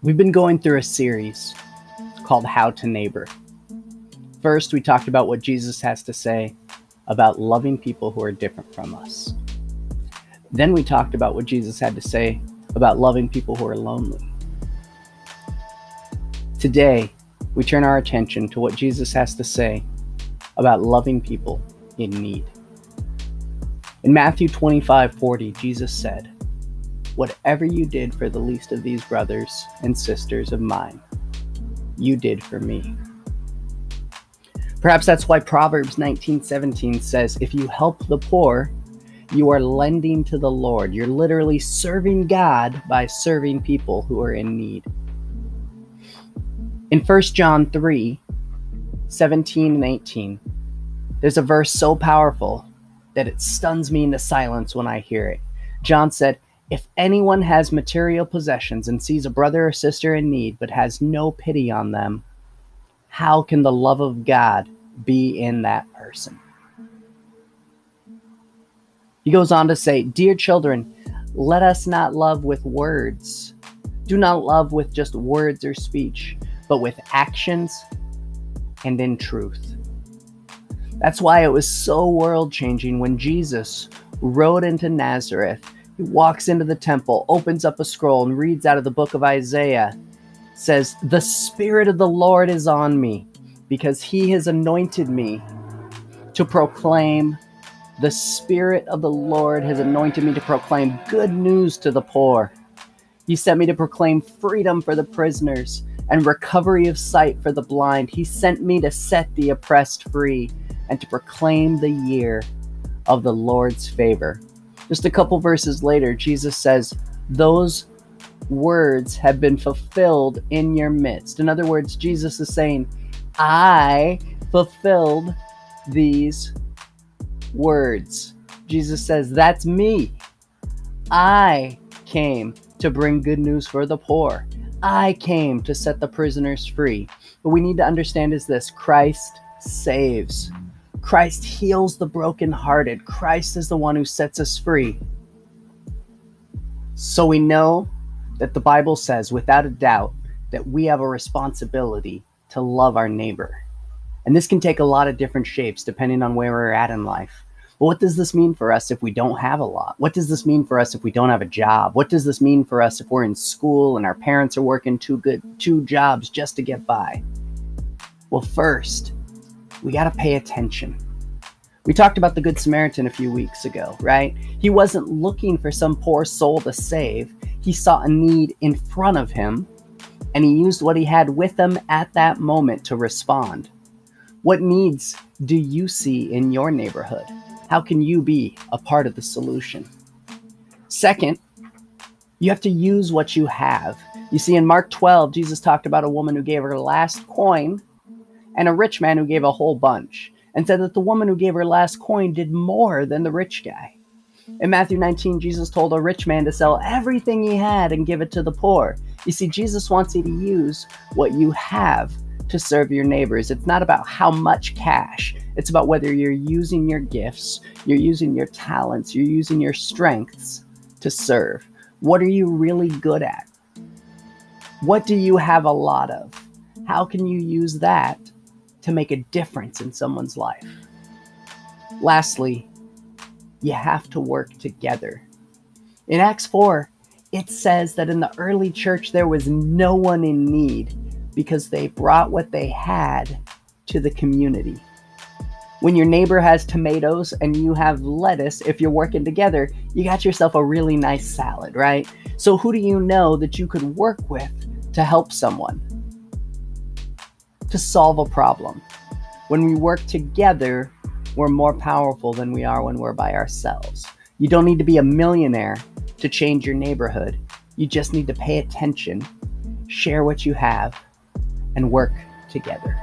We've been going through a series called How to Neighbor. First, we talked about what Jesus has to say about loving people who are different from us. Then we talked about what Jesus had to say about loving people who are lonely. Today, we turn our attention to what Jesus has to say about loving people in need. In Matthew 25 40, Jesus said, Whatever you did for the least of these brothers and sisters of mine, you did for me. Perhaps that's why Proverbs 19:17 says, "If you help the poor, you are lending to the Lord. You're literally serving God by serving people who are in need." In 1 John 3, 17 and 18, there's a verse so powerful that it stuns me into silence when I hear it. John said, if anyone has material possessions and sees a brother or sister in need but has no pity on them, how can the love of God be in that person? He goes on to say, Dear children, let us not love with words. Do not love with just words or speech, but with actions and in truth. That's why it was so world changing when Jesus rode into Nazareth he walks into the temple, opens up a scroll, and reads out of the book of Isaiah. Says, The Spirit of the Lord is on me, because he has anointed me to proclaim. The Spirit of the Lord has anointed me to proclaim good news to the poor. He sent me to proclaim freedom for the prisoners and recovery of sight for the blind. He sent me to set the oppressed free and to proclaim the year of the Lord's favor. Just a couple verses later, Jesus says, Those words have been fulfilled in your midst. In other words, Jesus is saying, I fulfilled these words. Jesus says, That's me. I came to bring good news for the poor. I came to set the prisoners free. What we need to understand is this Christ saves. Christ heals the brokenhearted. Christ is the one who sets us free. So we know that the Bible says, without a doubt, that we have a responsibility to love our neighbor. And this can take a lot of different shapes depending on where we're at in life. But what does this mean for us if we don't have a lot? What does this mean for us if we don't have a job? What does this mean for us if we're in school and our parents are working two good two jobs just to get by? Well, first, we got to pay attention. We talked about the Good Samaritan a few weeks ago, right? He wasn't looking for some poor soul to save. He saw a need in front of him, and he used what he had with him at that moment to respond. What needs do you see in your neighborhood? How can you be a part of the solution? Second, you have to use what you have. You see, in Mark 12, Jesus talked about a woman who gave her last coin and a rich man who gave a whole bunch, and said that the woman who gave her last coin did more than the rich guy. In Matthew 19, Jesus told a rich man to sell everything he had and give it to the poor. You see, Jesus wants you to use what you have to serve your neighbors. It's not about how much cash, it's about whether you're using your gifts, you're using your talents, you're using your strengths to serve. What are you really good at? What do you have a lot of? How can you use that to make a difference in someone's life. Lastly, you have to work together. In Acts 4, it says that in the early church there was no one in need because they brought what they had to the community. When your neighbor has tomatoes and you have lettuce, if you're working together, you got yourself a really nice salad, right? So, who do you know that you could work with to help someone? To solve a problem. When we work together, we're more powerful than we are when we're by ourselves. You don't need to be a millionaire to change your neighborhood. You just need to pay attention, share what you have, and work together.